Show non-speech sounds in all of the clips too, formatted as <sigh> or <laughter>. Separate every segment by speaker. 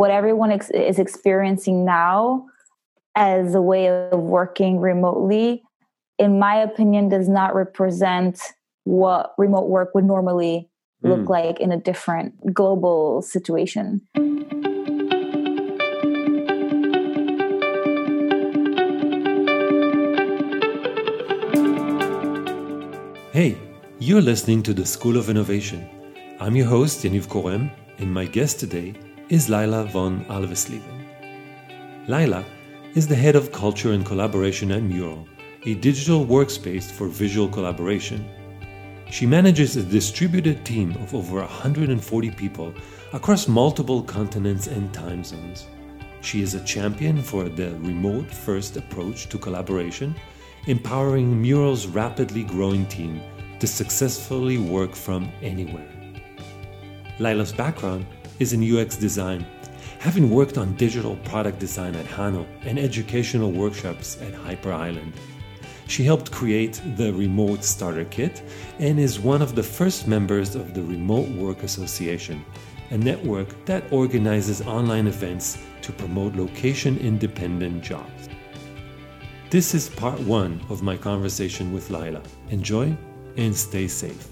Speaker 1: what everyone ex- is experiencing now as a way of working remotely, in my opinion, does not represent what remote work would normally look mm. like in a different global situation.
Speaker 2: Hey, you're listening to the School of Innovation. I'm your host, Yaniv Corem, and my guest today is Laila von Alvensleben. Laila is the head of culture and collaboration at Mural, a digital workspace for visual collaboration. She manages a distributed team of over 140 people across multiple continents and time zones. She is a champion for the remote first approach to collaboration, empowering Mural's rapidly growing team to successfully work from anywhere. Laila's background is in UX design, having worked on digital product design at Hanno and educational workshops at Hyper Island. She helped create the Remote Starter Kit and is one of the first members of the Remote Work Association, a network that organizes online events to promote location independent jobs. This is part one of my conversation with Laila. Enjoy and stay safe.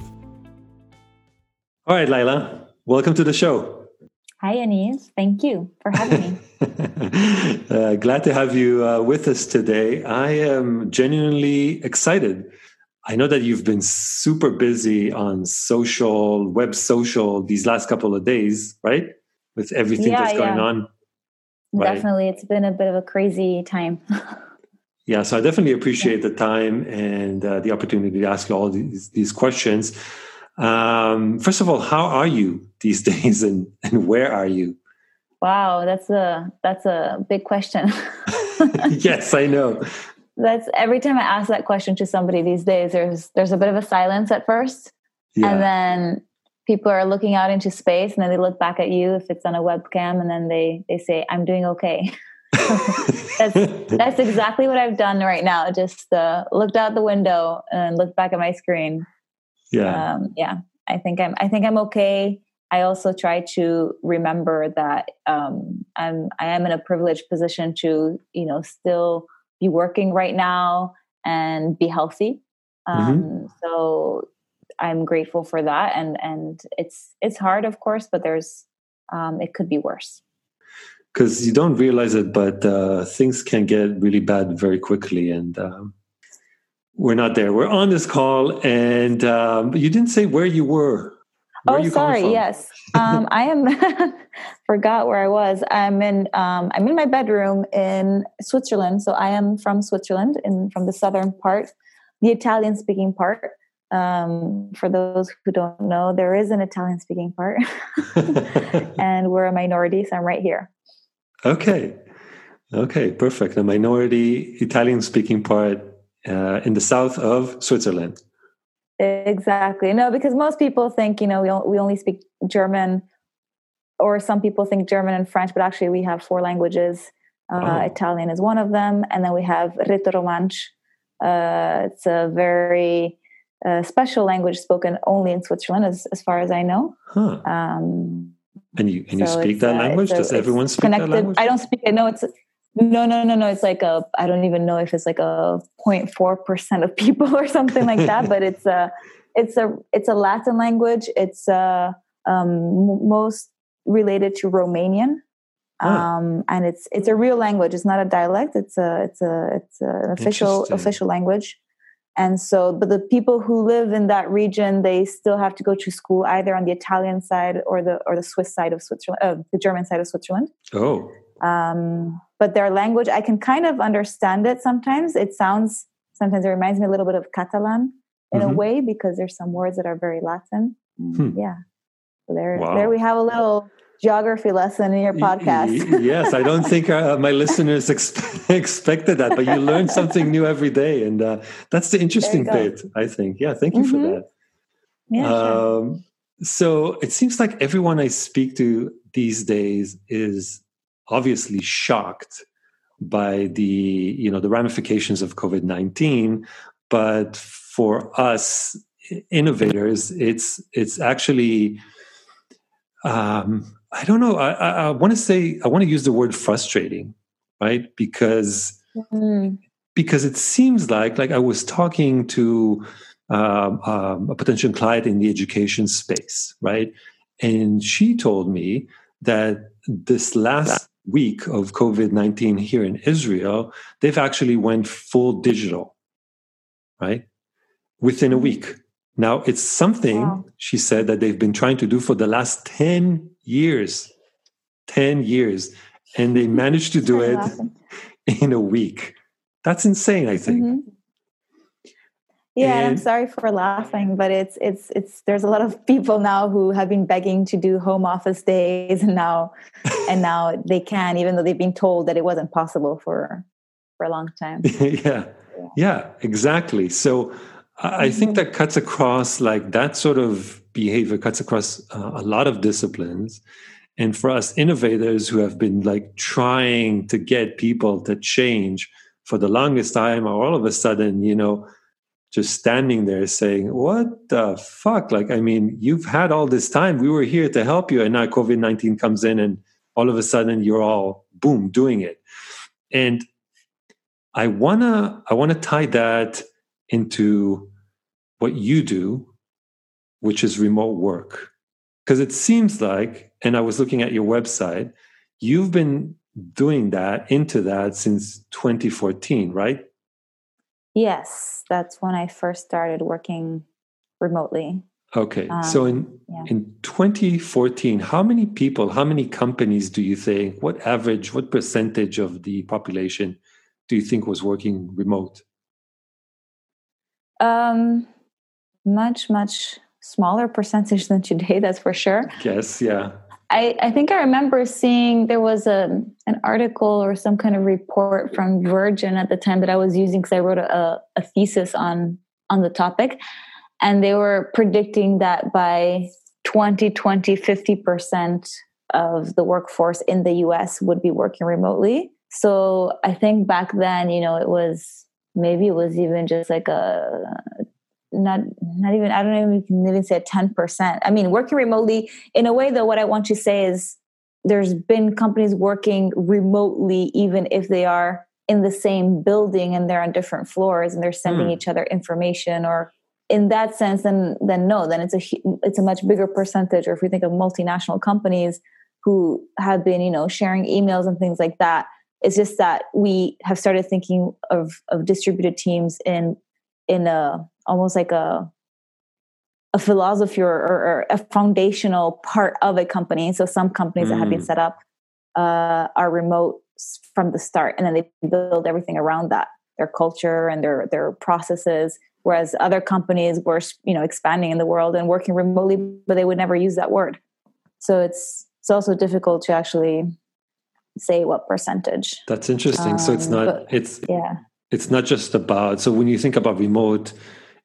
Speaker 2: All right, Laila, welcome to the show.
Speaker 1: Hi, Anis. Thank you for having me. <laughs>
Speaker 2: uh, glad to have you uh, with us today. I am genuinely excited. I know that you've been super busy on social, web social, these last couple of days, right? With everything yeah, that's going yeah. on.
Speaker 1: Right? Definitely. It's been a bit of a crazy time. <laughs>
Speaker 2: yeah, so I definitely appreciate the time and uh, the opportunity to ask you all these, these questions. Um, first of all, how are you these <laughs> days, and and where are you?
Speaker 1: Wow, that's a that's a big question. <laughs>
Speaker 2: yes, I know.
Speaker 1: That's every time I ask that question to somebody these days. There's there's a bit of a silence at first, yeah. and then people are looking out into space, and then they look back at you if it's on a webcam, and then they they say, "I'm doing okay." <laughs> that's that's exactly what I've done right now. Just uh, looked out the window and looked back at my screen
Speaker 2: yeah
Speaker 1: um, yeah i think i'm i think i'm okay i also try to remember that um, i'm i am in a privileged position to you know still be working right now and be healthy mm-hmm. um, mm-hmm. so i'm grateful for that and and it's it's hard of course but there's um, it could be worse
Speaker 2: because you don't realize it but uh, things can get really bad very quickly and um, we're not there. We're on this call, and um, you didn't say where you were.
Speaker 1: Where oh, sorry. Yes, um, I am. <laughs> forgot where I was. I'm in. Um, I'm in my bedroom in Switzerland. So I am from Switzerland, in from the southern part, the Italian-speaking part. Um, for those who don't know, there is an Italian-speaking part, <laughs> <laughs> and we're a minority, so I'm right here.
Speaker 2: Okay. Okay, perfect. A minority Italian-speaking part uh, in the south of Switzerland.
Speaker 1: Exactly. No, because most people think, you know, we, we only speak German, or some people think German and French, but actually we have four languages. Uh, oh. Italian is one of them. And then we have Rätoromansch. Uh, it's a very uh, special language spoken only in Switzerland, as, as far as I know.
Speaker 2: Huh. Um, and you, and you speak that uh, language? Does everyone speak connected. that language?
Speaker 1: I don't speak it. No, it's no, no, no, no. It's like a, I don't even know if it's like a 0.4% of people <laughs> or something like that, but it's a, it's a, it's a Latin language. It's uh, um, most related to Romanian. Um, and it's, it's a real language. It's not a dialect. It's a, it's a, it's an official, official language. And so, but the people who live in that region, they still have to go to school either on the Italian side or the, or the Swiss side of Switzerland, uh, the German side of Switzerland.
Speaker 2: Oh.
Speaker 1: Um, but their language, I can kind of understand it sometimes. It sounds, sometimes it reminds me a little bit of Catalan in mm-hmm. a way because there's some words that are very Latin. Hmm. Yeah. So there, wow. there we have a little geography lesson in your podcast.
Speaker 2: yes, I don't think uh, my listeners ex- <laughs> expected that, but you learn <laughs> something new every day, and uh, that's the interesting bit. I think. Yeah, thank you mm-hmm. for that.
Speaker 1: Yeah. Um, sure.
Speaker 2: So it seems like everyone I speak to these days is obviously shocked by the you know the ramifications of COVID nineteen, but for us innovators, it's it's actually um, I don't know. I, I, I want to say I want to use the word frustrating, right? Because mm. because it seems like like I was talking to um, um, a potential client in the education space, right? And she told me that this last week of COVID nineteen here in Israel, they've actually went full digital, right? Within a week. Now it's something wow. she said that they've been trying to do for the last ten years, 10 years, and they managed to do it in a week. That's insane, I think. Mm-hmm.
Speaker 1: Yeah, and, I'm sorry for laughing, but it's it's it's there's a lot of people now who have been begging to do home office days and now and now they can, even though they've been told that it wasn't possible for for a long time. <laughs>
Speaker 2: yeah. yeah. Exactly. So I think mm-hmm. that cuts across like that sort of behavior cuts across uh, a lot of disciplines and for us innovators who have been like trying to get people to change for the longest time or all of a sudden you know just standing there saying what the fuck like i mean you've had all this time we were here to help you and now covid-19 comes in and all of a sudden you're all boom doing it and i want to i want to tie that into what you do which is remote work. Because it seems like, and I was looking at your website, you've been doing that into that since 2014, right?
Speaker 1: Yes, that's when I first started working remotely.
Speaker 2: Okay. Um, so in yeah. in 2014, how many people, how many companies do you think, what average, what percentage of the population do you think was working remote?
Speaker 1: Um much much smaller percentage than today that's for sure
Speaker 2: yes yeah
Speaker 1: I, I think I remember seeing there was a an article or some kind of report from Virgin at the time that I was using because I wrote a, a thesis on on the topic, and they were predicting that by 2020, 50 percent of the workforce in the U.S. would be working remotely. So I think back then, you know, it was maybe it was even just like a not not even I don't even even say ten percent. I mean, working remotely in a way though. What I want to say is there's been companies working remotely even if they are in the same building and they're on different floors and they're sending mm. each other information or in that sense then then no then it's a it's a much bigger percentage or if we think of multinational companies who have been you know sharing emails and things like that it's just that we have started thinking of of distributed teams in in a almost like a a philosophy or, or, a foundational part of a company. So some companies mm. that have been mm. set up uh, are remote from the start, and then they build everything around that, their culture and their their processes. Whereas other companies were, you know, expanding in the world and working remotely, but they would never use that word. So it's it's also difficult to actually say what percentage.
Speaker 2: That's interesting. Um, so it's um, not but, it's
Speaker 1: yeah.
Speaker 2: It's not just about so when you think about remote,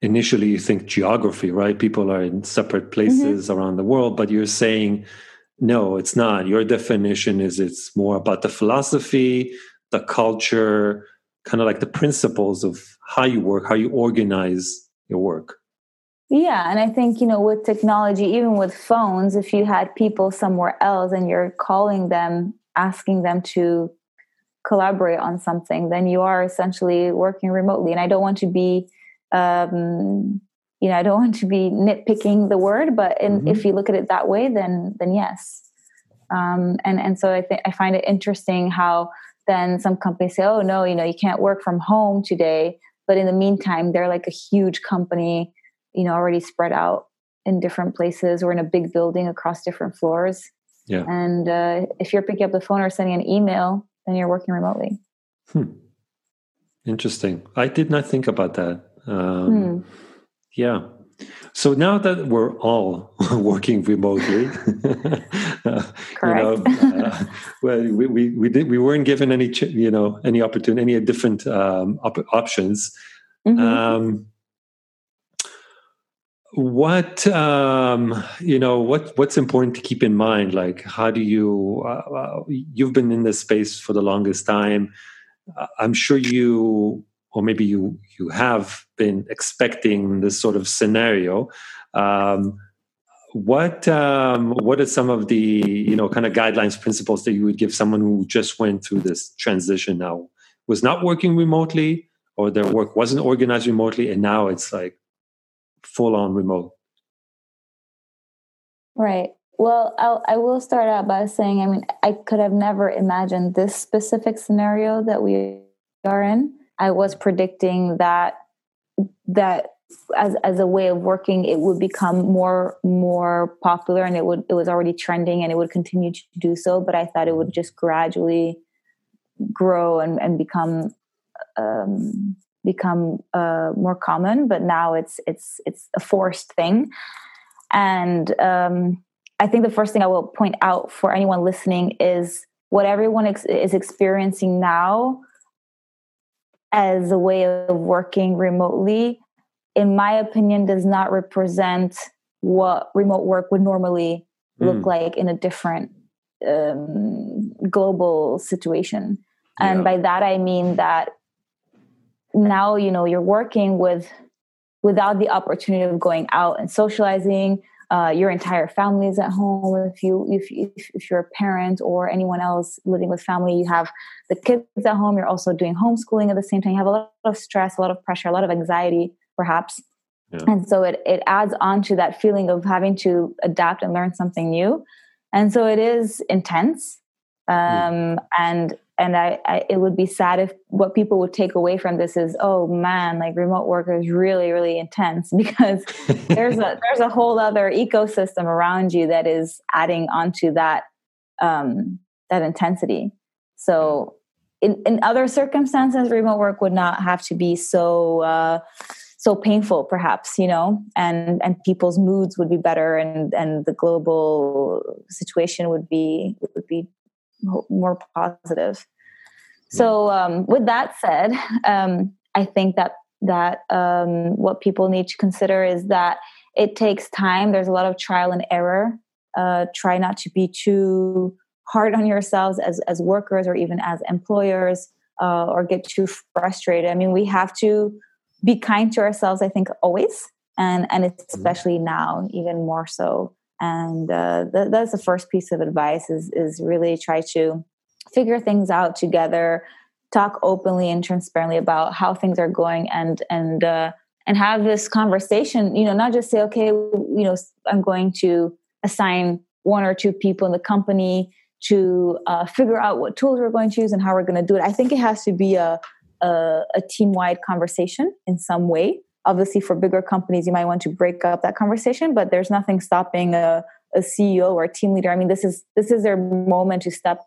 Speaker 2: initially you think geography, right? People are in separate places mm-hmm. around the world, but you're saying, no, it's not. Your definition is it's more about the philosophy, the culture, kind of like the principles of how you work, how you organize your work.
Speaker 1: Yeah, and I think, you know, with technology, even with phones, if you had people somewhere else and you're calling them, asking them to collaborate on something, then you are essentially working remotely. And I don't want to be um, you know, I don't <laughs> want to be nitpicking the word, but in, mm-hmm. if you look at it that way, then then yes. Um, and and so I think I find it interesting how then some companies say, oh no, you know, you can't work from home today, but in the meantime, they're like a huge company, you know, already spread out in different places or in a big building across different floors.
Speaker 2: Yeah.
Speaker 1: And uh, if you're picking up the phone or sending an email, then you're working remotely.
Speaker 2: Hmm. Interesting. I did not think about that. Um, hmm. Yeah. So now that we're all <laughs> working remotely,
Speaker 1: uh, <laughs> you know,
Speaker 2: uh, well, we, we, we, did, we weren't given any, you know, any opportunity, any different um, op- options. Mm-hmm. Um, what um, you know, what what's important to keep in mind? Like, how do you? Uh, uh you've been in this space for the longest time. Uh, I'm sure you or maybe you you have been expecting this sort of scenario. Um, what um, what are some of the you know kind of guidelines principles that you would give someone who just went through this transition? Now was not working remotely or their work wasn't organized remotely and now it's like full on remote.
Speaker 1: Right. Well I'll, i will start out by saying i mean i could have never imagined this specific scenario that we are in i was predicting that that as as a way of working it would become more more popular and it would it was already trending and it would continue to do so but i thought it would just gradually grow and, and become um, become uh, more common but now it's it's it's a forced thing. And um, i think the first thing i will point out for anyone listening is what everyone ex- is experiencing now as a way of working remotely in my opinion, does not represent what remote work would normally look mm. like in a different um, global situation. And yeah. by that, I mean that now, you know, you're working with without the opportunity of going out and socializing. Uh, your entire family is at home. If you if, if, if you're a parent or anyone else living with family, you have the kids at home. You're also doing homeschooling at the same time. You have a lot of stress, a lot of pressure, a lot of anxiety perhaps. Yeah. And so it, it adds on to that feeling of having to adapt and learn something new. And so it is intense. Um, mm. And and I, I, it would be sad if what people would take away from this is oh man like remote work is really really intense <laughs> because there's a there's a whole other ecosystem around you that is adding onto that um, that intensity. So in, in other circumstances remote work would not have to be so uh, so painful perhaps you know? And and people's moods would be better and and the global situation would be would be more positive. So um, with that said um, i think that that um, what people need to consider is that it takes time. There's a lot of trial and error. Uh, try not to be too hard on yourselves as as workers or even as employers uh, or get too frustrated. I mean we have to be kind to ourselves i think always and and mm-hmm. especially now even more so and uh, th- that's the first piece of advice is is really try to figure things out together talk openly and transparently about how things are going and and uh, and have this conversation you know not just say okay you know i'm going to assign one or two people in the company to uh, figure out what tools we're going to use and how we're going to do it i think it has to be a a, a team wide conversation in some way. Obviously, for bigger companies, you might want to break up that conversation, but there's nothing stopping a, a CEO or a team leader. I mean, this is this is their moment to step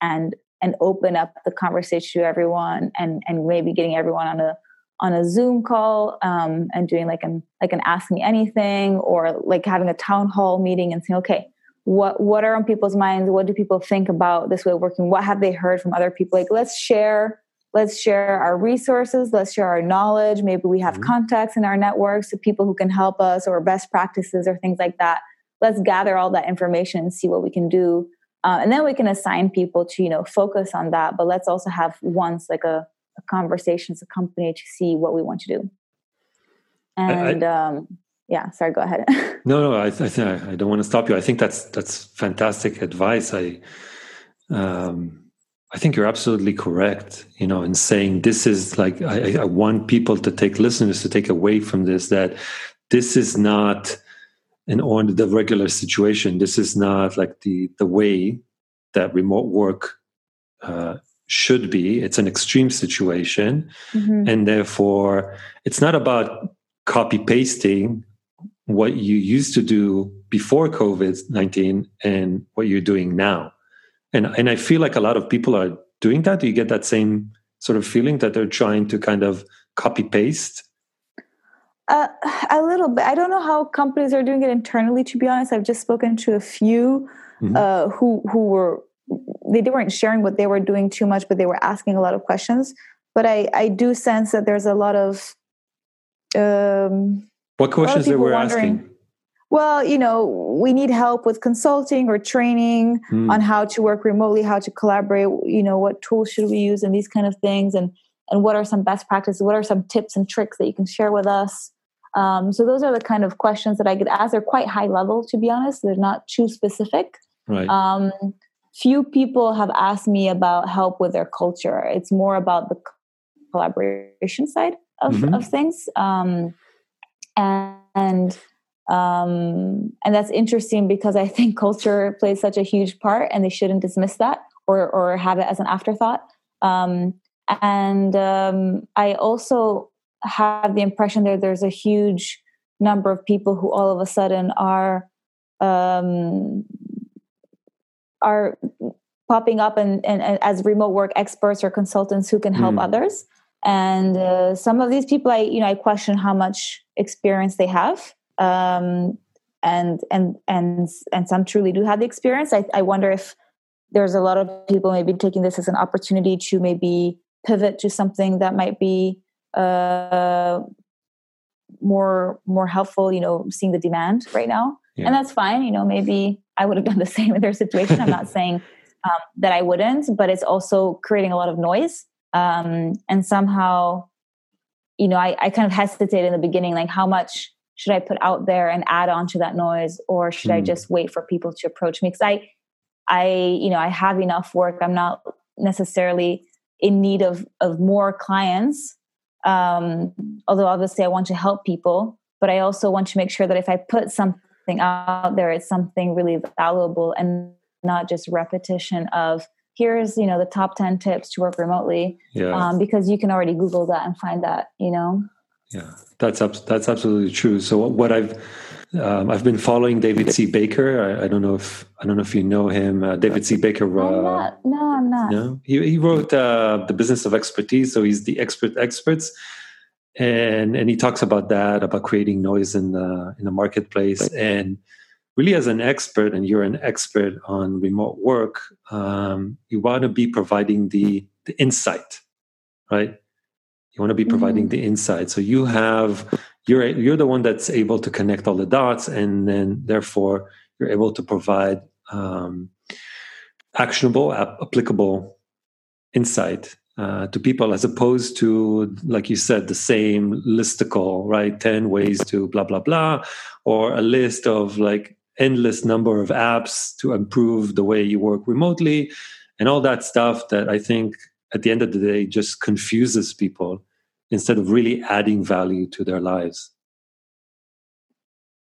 Speaker 1: and and open up the conversation to everyone, and and maybe getting everyone on a on a Zoom call um, and doing like an like an ask me anything or like having a town hall meeting and saying, okay, what what are on people's minds? What do people think about this way of working? What have they heard from other people? Like let's share let's share our resources let's share our knowledge. Maybe we have mm-hmm. contacts in our networks of people who can help us or best practices or things like that. Let's gather all that information and see what we can do. Uh, and then we can assign people to you know focus on that. But let's also have once like a, a conversation as a company to see what we want to do. And I, um, yeah sorry go ahead. <laughs>
Speaker 2: No no I, I, I don't want to stop you. I think that's that's fantastic advice. I um I think you're absolutely correct, you know, in saying this is like I, I, want people to take listeners to take away from this that this is not an on the regular situation. This is not like the the way that remote work uh, should be. It's an extreme situation, mm-hmm. and therefore it's not about copy pasting what you used to do before COVID nineteen and what you're doing now and and i feel like a lot of people are doing that. Do you get that same sort of feeling that they're trying to kind of copy paste
Speaker 1: uh, a little bit. I don't know how companies are doing it internally to be honest. I've just spoken to a few mm-hmm. uh, who who were they weren't sharing what they were doing too much but they were asking a lot of questions. But i i do sense that there's a lot of um
Speaker 2: what questions they were asking
Speaker 1: well, you know, we need help with consulting or training mm. on how to work remotely, how to collaborate, you know, what tools should we use and these kind of things and and what are some best practices, what are some tips and tricks that you can share with us? Um, so those are the kind of questions that I get asked. They're quite high level, to be honest. They're not too specific.
Speaker 2: Right.
Speaker 1: Um, few people have asked me about help with their culture. It's more about the collaboration side of, mm-hmm. of things. Um, and, and um, and that's interesting because I think culture plays such a huge part, and they shouldn't dismiss that or or have it as an afterthought. Um, and um, I also have the impression that there's a huge number of people who all of a sudden are um, are popping up and, and, and, as remote work experts or consultants who can help mm. others and uh, some of these people i you know i question how much experience they have um, and and and and some truly do have the experience. I, I wonder if there's a lot of people maybe taking this as an opportunity to maybe pivot to something that might be uh, more more helpful you know seeing the demand right now. Yeah. and that's fine you know maybe i would have done the <laughs> same in their situation. I'm not saying um, that i wouldn't but it's also creating a lot of noise. Um, and somehow you know I, I kind of hesitated in the beginning like how much should i put out there and add on to that noise or should mm. i hmm. just wait for people to approach me because i i you know i have enough work i'm not necessarily in need of of more clients um, although obviously i want to help people but i also want to make sure that if i put something out there it's something really valuable and not just repetition of here's you know the top 10 tips to work remotely yeah. um, because you can already google that and find that you know
Speaker 2: yeah that's that's absolutely true so what i've um, I've been following David C. Baker. I, I, don't know if I don't know if you know him. Uh, David C. Baker.
Speaker 1: Uh, I'm not. No, I'm not.
Speaker 2: No, he he wrote uh, the Business of Expertise. So he's the expert experts, and and he talks about that about creating noise in the in the marketplace and really as an expert and you're an expert on remote work um, you want to be providing the the insight right you want to be providing mm-hmm. the insight so you have you're you're the one that's able to connect all the dots and then therefore you're able to provide um, actionable applicable insight uh, to people as opposed to like you said the same listicle right 10 ways to blah blah blah or a list of like endless number of apps to improve the way you work remotely and all that stuff that I think at the end of the day just confuses people instead of really adding value to their lives.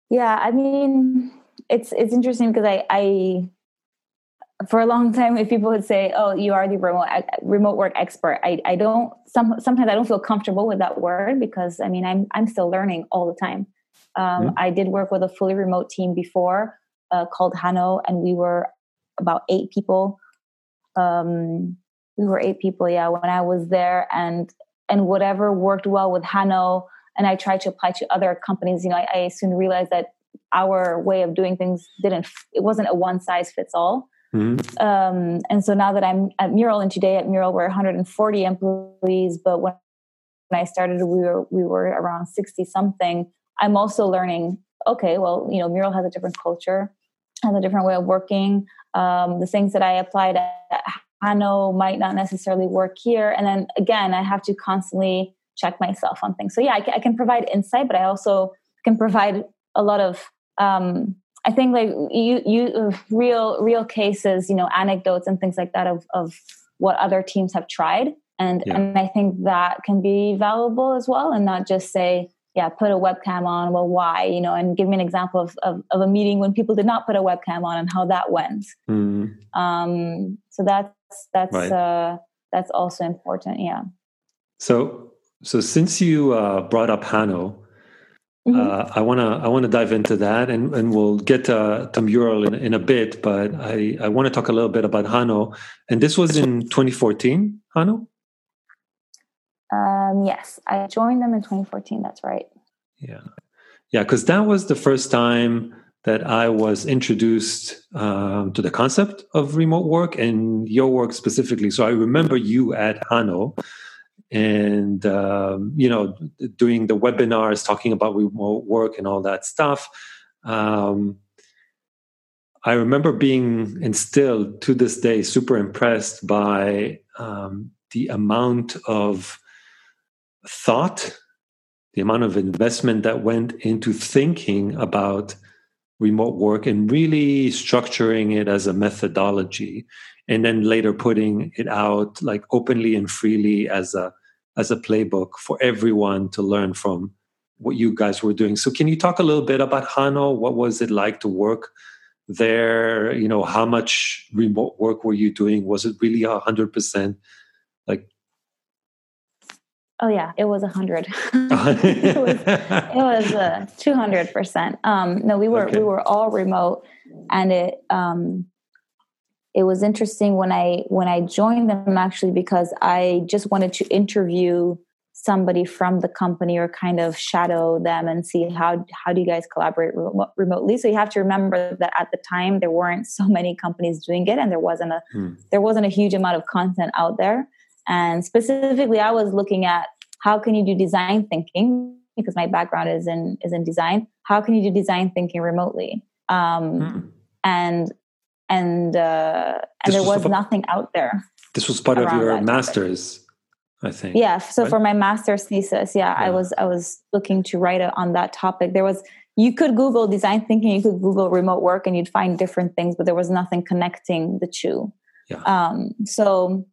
Speaker 1: Yeah, I mean, it's it's interesting because I, I for a long time if people would say, "Oh, you are the remote remote work expert," I I don't some sometimes I don't feel comfortable with that word because I mean I'm I'm still learning all the time. Um, mm-hmm. I did work with a fully remote team before uh, called Hanno, and we were about eight people. Um, we were eight people, yeah, when I was there, and and whatever worked well with Hanno, and I tried to apply to other companies. You know, I, I soon realized that our way of doing things didn't. It wasn't a one size fits all. Mm-hmm. Um, and so now that I'm at Mural, and today at Mural we're 140 employees, but when when I started, we were we were around 60 something. I'm also learning, okay, well, you know, Mural has a different culture, has a different way of working. Um, the things that I applied at Hanno might not necessarily work here. And then again, I have to constantly check myself on things. So yeah, I can, I can provide insight, but I also can provide a lot of, um, I think like you, you real, real cases, you know, anecdotes and things like that of, of what other teams have tried. And, yeah. and I think that can be valuable as well. And not just say, yeah, put a webcam on. Well, why? You know, and give me an example of, of, of a meeting when people did not put a webcam on and how that went. Mm. Um, so that's that's right. uh, that's also important. Yeah.
Speaker 2: So so since you uh, brought up Hanno, mm-hmm. uh, I wanna I wanna dive into that, and and we'll get to, to Mural in, in a bit. But I I want to talk a little bit about Hanno, and this was in 2014. Hanno.
Speaker 1: Um, yes, I joined them in 2014. That's right.
Speaker 2: Yeah, yeah, because that was the first time that I was introduced um, to the concept of remote work and your work specifically. So I remember you at Hanno and um, you know doing the webinars talking about remote work and all that stuff. Um, I remember being and still to this day super impressed by um, the amount of thought the amount of investment that went into thinking about remote work and really structuring it as a methodology and then later putting it out like openly and freely as a as a playbook for everyone to learn from what you guys were doing. So can you talk a little bit about hano? What was it like to work there? You know how much remote work were you doing? Was it really a hundred percent like
Speaker 1: Oh yeah, it was a hundred. <laughs> it was <laughs> it was two hundred percent. Um, no, we were okay. we were all remote, and it um, it was interesting when I when I joined them actually because I just wanted to interview somebody from the company or kind of shadow them and see how how do you guys collaborate remotely so you have to remember that at the time there weren't so many companies doing it and there wasn't a hmm. there wasn't a huge amount of content out there and specifically, I was looking at how can you do design thinking because my background is in is in design. How can you do design thinking remotely? Um, mm. And and uh, and this there was, was nothing out there.
Speaker 2: This was part of your master's. Topic. I think.
Speaker 1: Yeah. So right? for my master's thesis, yeah, yeah, I was I was looking to write it on that topic. There was you could Google design thinking, you could Google remote work, and you'd find different things, but there was nothing connecting the two. Yeah. Um, so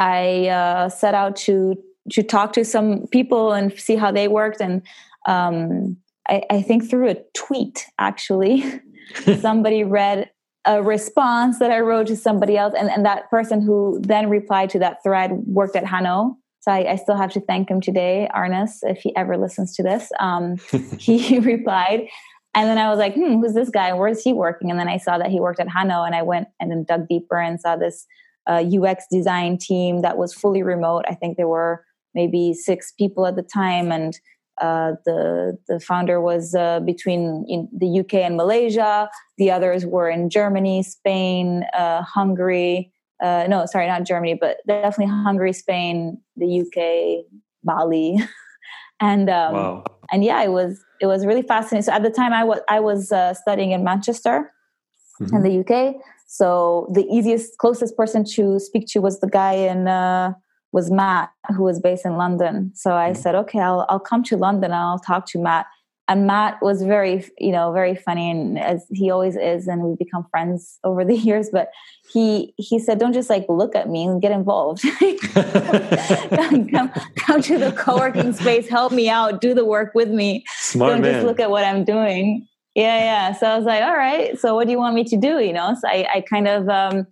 Speaker 1: I uh, set out to to talk to some people and see how they worked, and um, I, I think through a tweet actually, <laughs> somebody read a response that I wrote to somebody else, and, and that person who then replied to that thread worked at Hanno. So I, I still have to thank him today, Arnes, if he ever listens to this. Um, <laughs> he replied, and then I was like, hmm, who's this guy? Where is he working? And then I saw that he worked at Hanno, and I went and then dug deeper and saw this uh, UX design team that was fully remote. I think there were maybe six people at the time, and uh, the the founder was uh, between the UK and Malaysia. The others were in Germany, Spain, uh, Hungary. Uh, no, sorry, not Germany, but definitely Hungary, Spain, the UK, Bali, <laughs> and um, wow. and yeah, it was it was really fascinating. So at the time, I was I was uh, studying in Manchester, mm-hmm. in the UK. So the easiest, closest person to speak to was the guy in uh, was Matt, who was based in London. So I mm-hmm. said, okay, I'll I'll come to London and I'll talk to Matt. And Matt was very, you know, very funny, and as he always is, and we've become friends over <laughs> the years. But he he said, don't just like look at me and get involved. <laughs> come, <laughs> come, come to the co-working space, help me out, do the work with me.
Speaker 2: Smart
Speaker 1: don't
Speaker 2: man.
Speaker 1: just look at what I'm doing yeah yeah. So i was like all right so what do you want me to do? You know so i, I kind of um,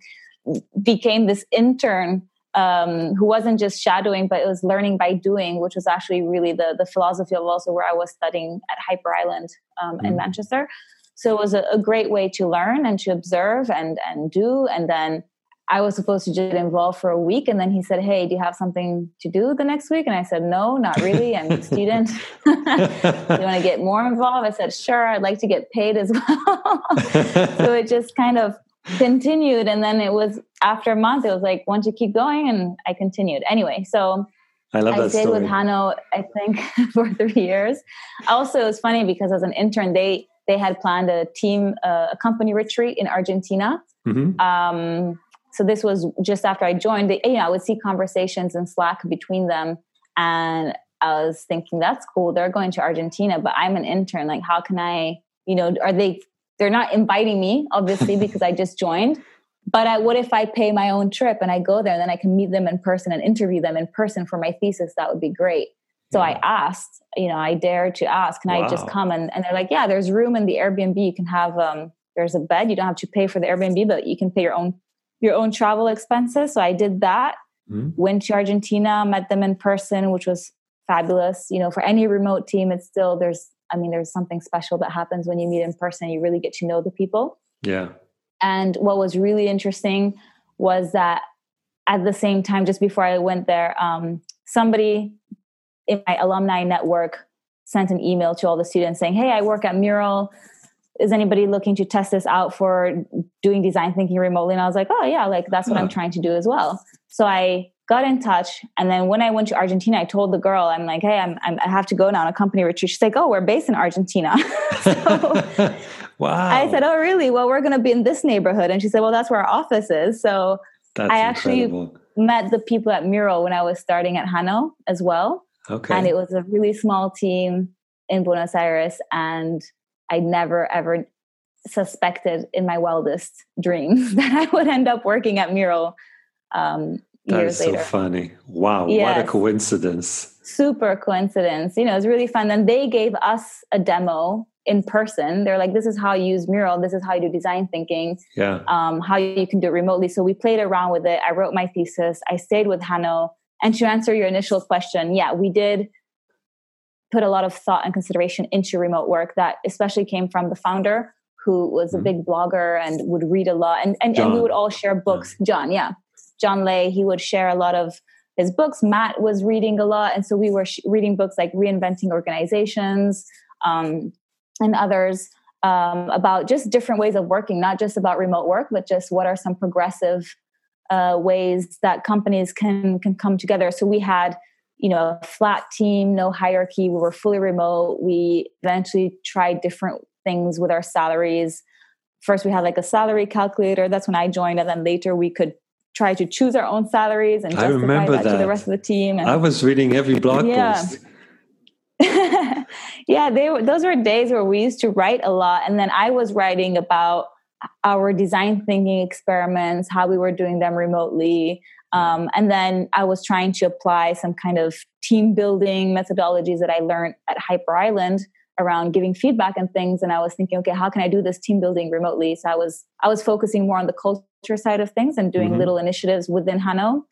Speaker 1: became this intern um, who wasn't just shadowing but it was learning by doing which was actually really the the philosophy of also where i was studying at hyper island um, mm-hmm. in manchester. So it was a, a, great way to learn and to observe and and do and then I was supposed to get involved for a week. And then he said, Hey, do you have something to do the next week? And I said, No, not really. I'm a student. <laughs> <laughs> you want to get more involved? I said, Sure, I'd like to get paid as <laughs> well. so it just kind of continued. And then it was after a month, it was like, Why don't you keep going? And I continued. Anyway, so
Speaker 2: I love I that
Speaker 1: stayed
Speaker 2: story.
Speaker 1: with Hanno, I think, for three years. Also, it was funny because as an intern, they they had planned a team, uh, a company retreat in Argentina. Mm-hmm. Um, so this was just after I joined. They, you know, I would see conversations in Slack between them, and I was thinking, that's cool. They're going to Argentina, but I'm an intern. Like, how can I? You know, are they? They're not inviting me, obviously, <laughs> because I just joined. But I, what if I pay my own trip and I go there, and then I can meet them in person and interview them in person for my thesis? That would be great. So yeah. I asked, you know, I dared to ask, can wow. I just come? And, and they're like, yeah, there's room in the Airbnb. You can have, um, there's a bed. You don't have to pay for the Airbnb, but you can pay your own your own travel expenses. So I did that. Mm-hmm. Went to Argentina, met them in person, which was fabulous. You know, for any remote team, it's still there's I mean, there's something special that happens when you meet in person. You really get to know the people.
Speaker 2: Yeah.
Speaker 1: And what was really interesting was that at the same time, just before I went there, um, somebody in my alumni network sent an email to all the students saying, Hey, I work at Mural is anybody looking to test this out for doing design thinking remotely? And I was like, oh yeah, like that's what yeah. I'm trying to do as well. So I got in touch. And then when I went to Argentina, I told the girl, I'm like, hey, I'm, I'm i have to go now on a company retreat. She's like, oh, we're based in Argentina. <laughs>
Speaker 2: so <laughs> wow.
Speaker 1: I said, oh, really? Well, we're going to be in this neighborhood. And she said, well, that's where our office is. So
Speaker 2: that's
Speaker 1: I actually
Speaker 2: incredible.
Speaker 1: met the people at Mural when I was starting at Hanno as well.
Speaker 2: Okay.
Speaker 1: And it was a really small team in Buenos Aires. And I never ever suspected in my wildest dreams <laughs> that I would end up working at Mural um,
Speaker 2: that is so
Speaker 1: later.
Speaker 2: funny. Wow, what a coincidence.
Speaker 1: Super coincidence. You know, it's really fun. And they gave us a demo in person. They're like, this is how you use Mural. This is how you do design thinking.
Speaker 2: Yeah.
Speaker 1: um, how you can do it remotely. So we played around with it. I wrote my thesis. I stayed with Hanno. And to answer your initial question, yeah, we did put a lot of thought and consideration into remote work that especially came from the founder who was a
Speaker 2: Mhm.
Speaker 1: big blogger and would read a lot. And, and, and we would all share books. John yeah. John lay he would share a lot of his books. Matt was reading a lot. And so we were sh- reading books like reinventing organizations um, and others um, about just different ways of working not just about remote work but just what are some progressive uh, ways that companies can can come together. So we had you know a flat team no hierarchy. We were fully remote. We eventually tried different things with our salaries. First we had like a salary calculator. That's when i joined and then later we could try to choose our own salaries and
Speaker 2: I remember
Speaker 1: that, to the rest of the team and
Speaker 2: I was reading every blog
Speaker 1: Yeah.
Speaker 2: post. <laughs>
Speaker 1: yeah, they were, those were days where we used to write a lot, and then I was writing about our design thinking experiments, how we were doing them remotely, um, and then I was trying to apply some kind of team building methodologies that I learned at Hyper Island around giving feedback and things. And I was thinking, okay, how can I do this team building remotely? So I was I was focusing more on the culture side of things and doing
Speaker 2: Mhm.
Speaker 1: little initiatives within Hanno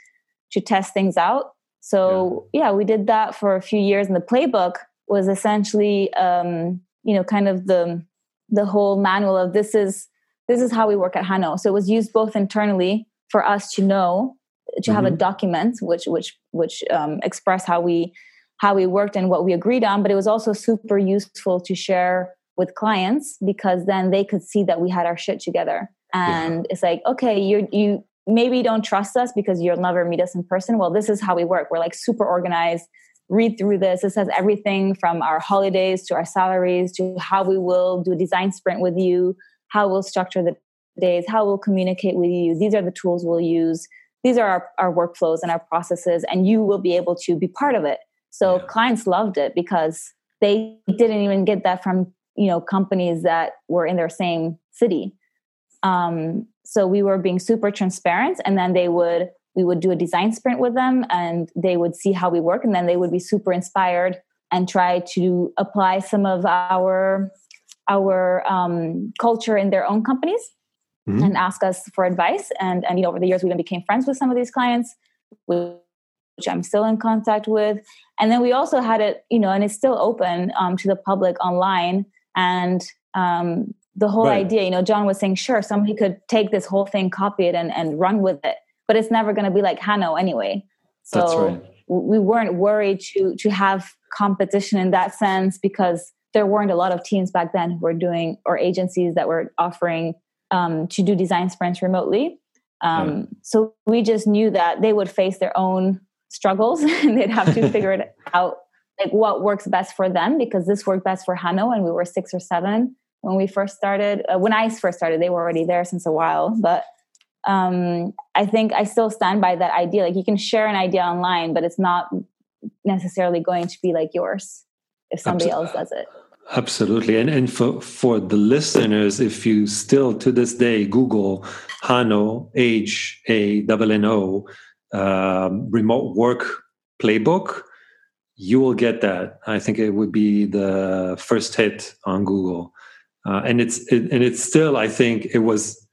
Speaker 1: to test things out. So yeah. we did that for a few years, and the playbook was essentially, um, you know, kind of the the whole manual of this is this is how we work at Hanno. So it was used both internally for us to know to have a
Speaker 2: Mhm.
Speaker 1: document which which which um, express how we how we worked and what we agreed on, but it was also super useful to share with clients because then they could see that we had our shit together. And it's like, okay, you you maybe don't trust us because you'll never meet us in person. Well, this is how we work. We're like super organized. Read through this. This has everything from our holidays to our salaries to how we will do a design sprint with you, how we'll structure the days, how we'll communicate with you. These are the tools we'll use. These are our, our workflows and our processes, and you will be able to be part of it. So
Speaker 2: Yeah.
Speaker 1: clients loved it because they didn't even get that from you know companies that were in their same city. Um, so we were being super transparent, and then they would we would do a design sprint with them, and they would see how we work, and then they would be super inspired and try to apply some of our our um, culture in their own companies
Speaker 2: Mhm.
Speaker 1: and ask us for advice. And and you know over the years we then became friends with some of these clients, which I'm still in contact with. And then we also had it, you know, and it's still open um, to the public online. And um, the whole
Speaker 2: Right.
Speaker 1: idea, you know, John was saying, sure, somebody could take this whole thing, copy it, and, and run with it, but it's never going to be like Hanno anyway. So
Speaker 2: right.
Speaker 1: we weren't worried to to have competition in that sense because there weren't a lot of teams back then who were doing or agencies that were offering um, to do design sprints remotely. Um, So we just knew that they would face their own struggles <laughs> and they'd have to <laughs> figure it out like what works best for them because this worked best for Hanno and we were six or seven when we first started. Uh, when I first started, they were already there since a while, but um, I think I still stand by that idea. Like you can share an idea online, but it's not necessarily going to be like yours if somebody else does it.
Speaker 2: Absolutely. And and for for the listeners, if you still to this day Google Hanno H A N N O um, remote work playbook, you will get that. I think it would be the first hit on Google, uh, and it's it, and it's still. I think it was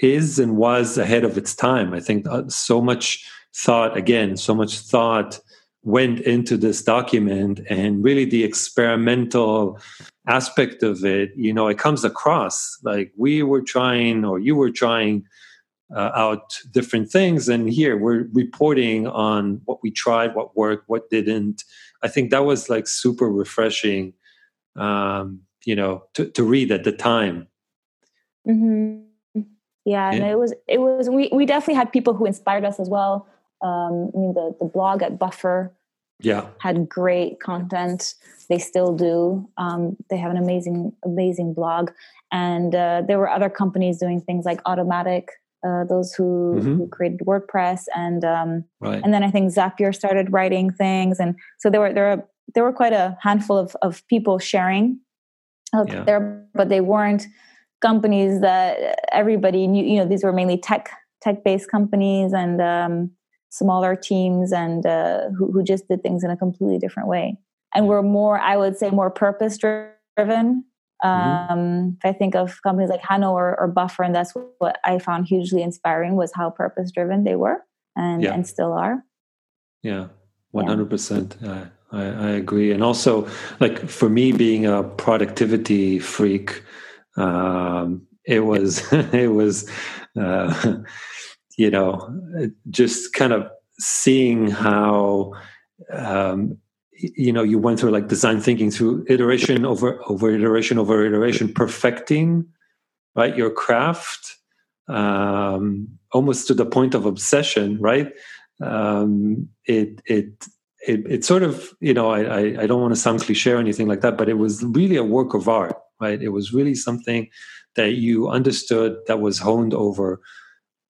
Speaker 2: is and was ahead of its time. I think uh, so much thought again, so much thought went into this document and really the experimental aspect of it you know it comes across. Like we were trying or you were trying uh, out different things. And here we're reporting on what we tried what worked what didn't. I think that was like super refreshing um, you know to, to read at the time.
Speaker 1: Hmm Yeah, and
Speaker 2: Yeah.
Speaker 1: it was it was we we definitely had people who inspired us as well. Um, I mean, the the blog at Buffer
Speaker 2: yeah
Speaker 1: had great content. They still do. Um, they have an amazing amazing blog, and uh, there were other companies doing things like Automattic uh, those who,
Speaker 2: Mhm.
Speaker 1: who created WordPress, and um,
Speaker 2: Right.
Speaker 1: and then I think Zapier started writing things, and so there were there were there were quite a handful of of people sharing out
Speaker 2: Yeah.
Speaker 1: there, but they weren't companies that everybody knew. You know, these were mainly tech tech based companies and um, smaller teams, and uh, who who just did things in a completely different way, and were more, I would say, more purpose driven.
Speaker 2: Mhm.
Speaker 1: Um, if I think of companies like Hanno or, or Buffer, and that's what I found hugely inspiring was how purpose driven they were and,
Speaker 2: Yeah.
Speaker 1: and still are.
Speaker 2: Yeah, one hundred percent. I I agree, and also like for me, being a productivity freak, um, it was <laughs> it was uh, <laughs> you know just kind of seeing how um, you know you went through like design thinking through iteration over over iteration over iteration, perfecting right your craft um, almost to the point of obsession, right? um, it it it it sort of you know I, I I don't want to sound cliche or anything like that, but it was really a work of art, right? It was really something that you understood that was honed over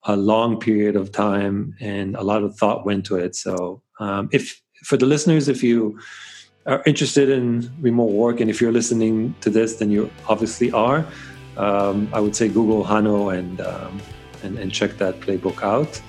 Speaker 2: a long period of time, and a lot of thought went to it. So um, if for the listeners, if you are interested in remote work, and if you're listening to this, then you obviously are. Um, I would say Google Hanno and um, and, and check that playbook out.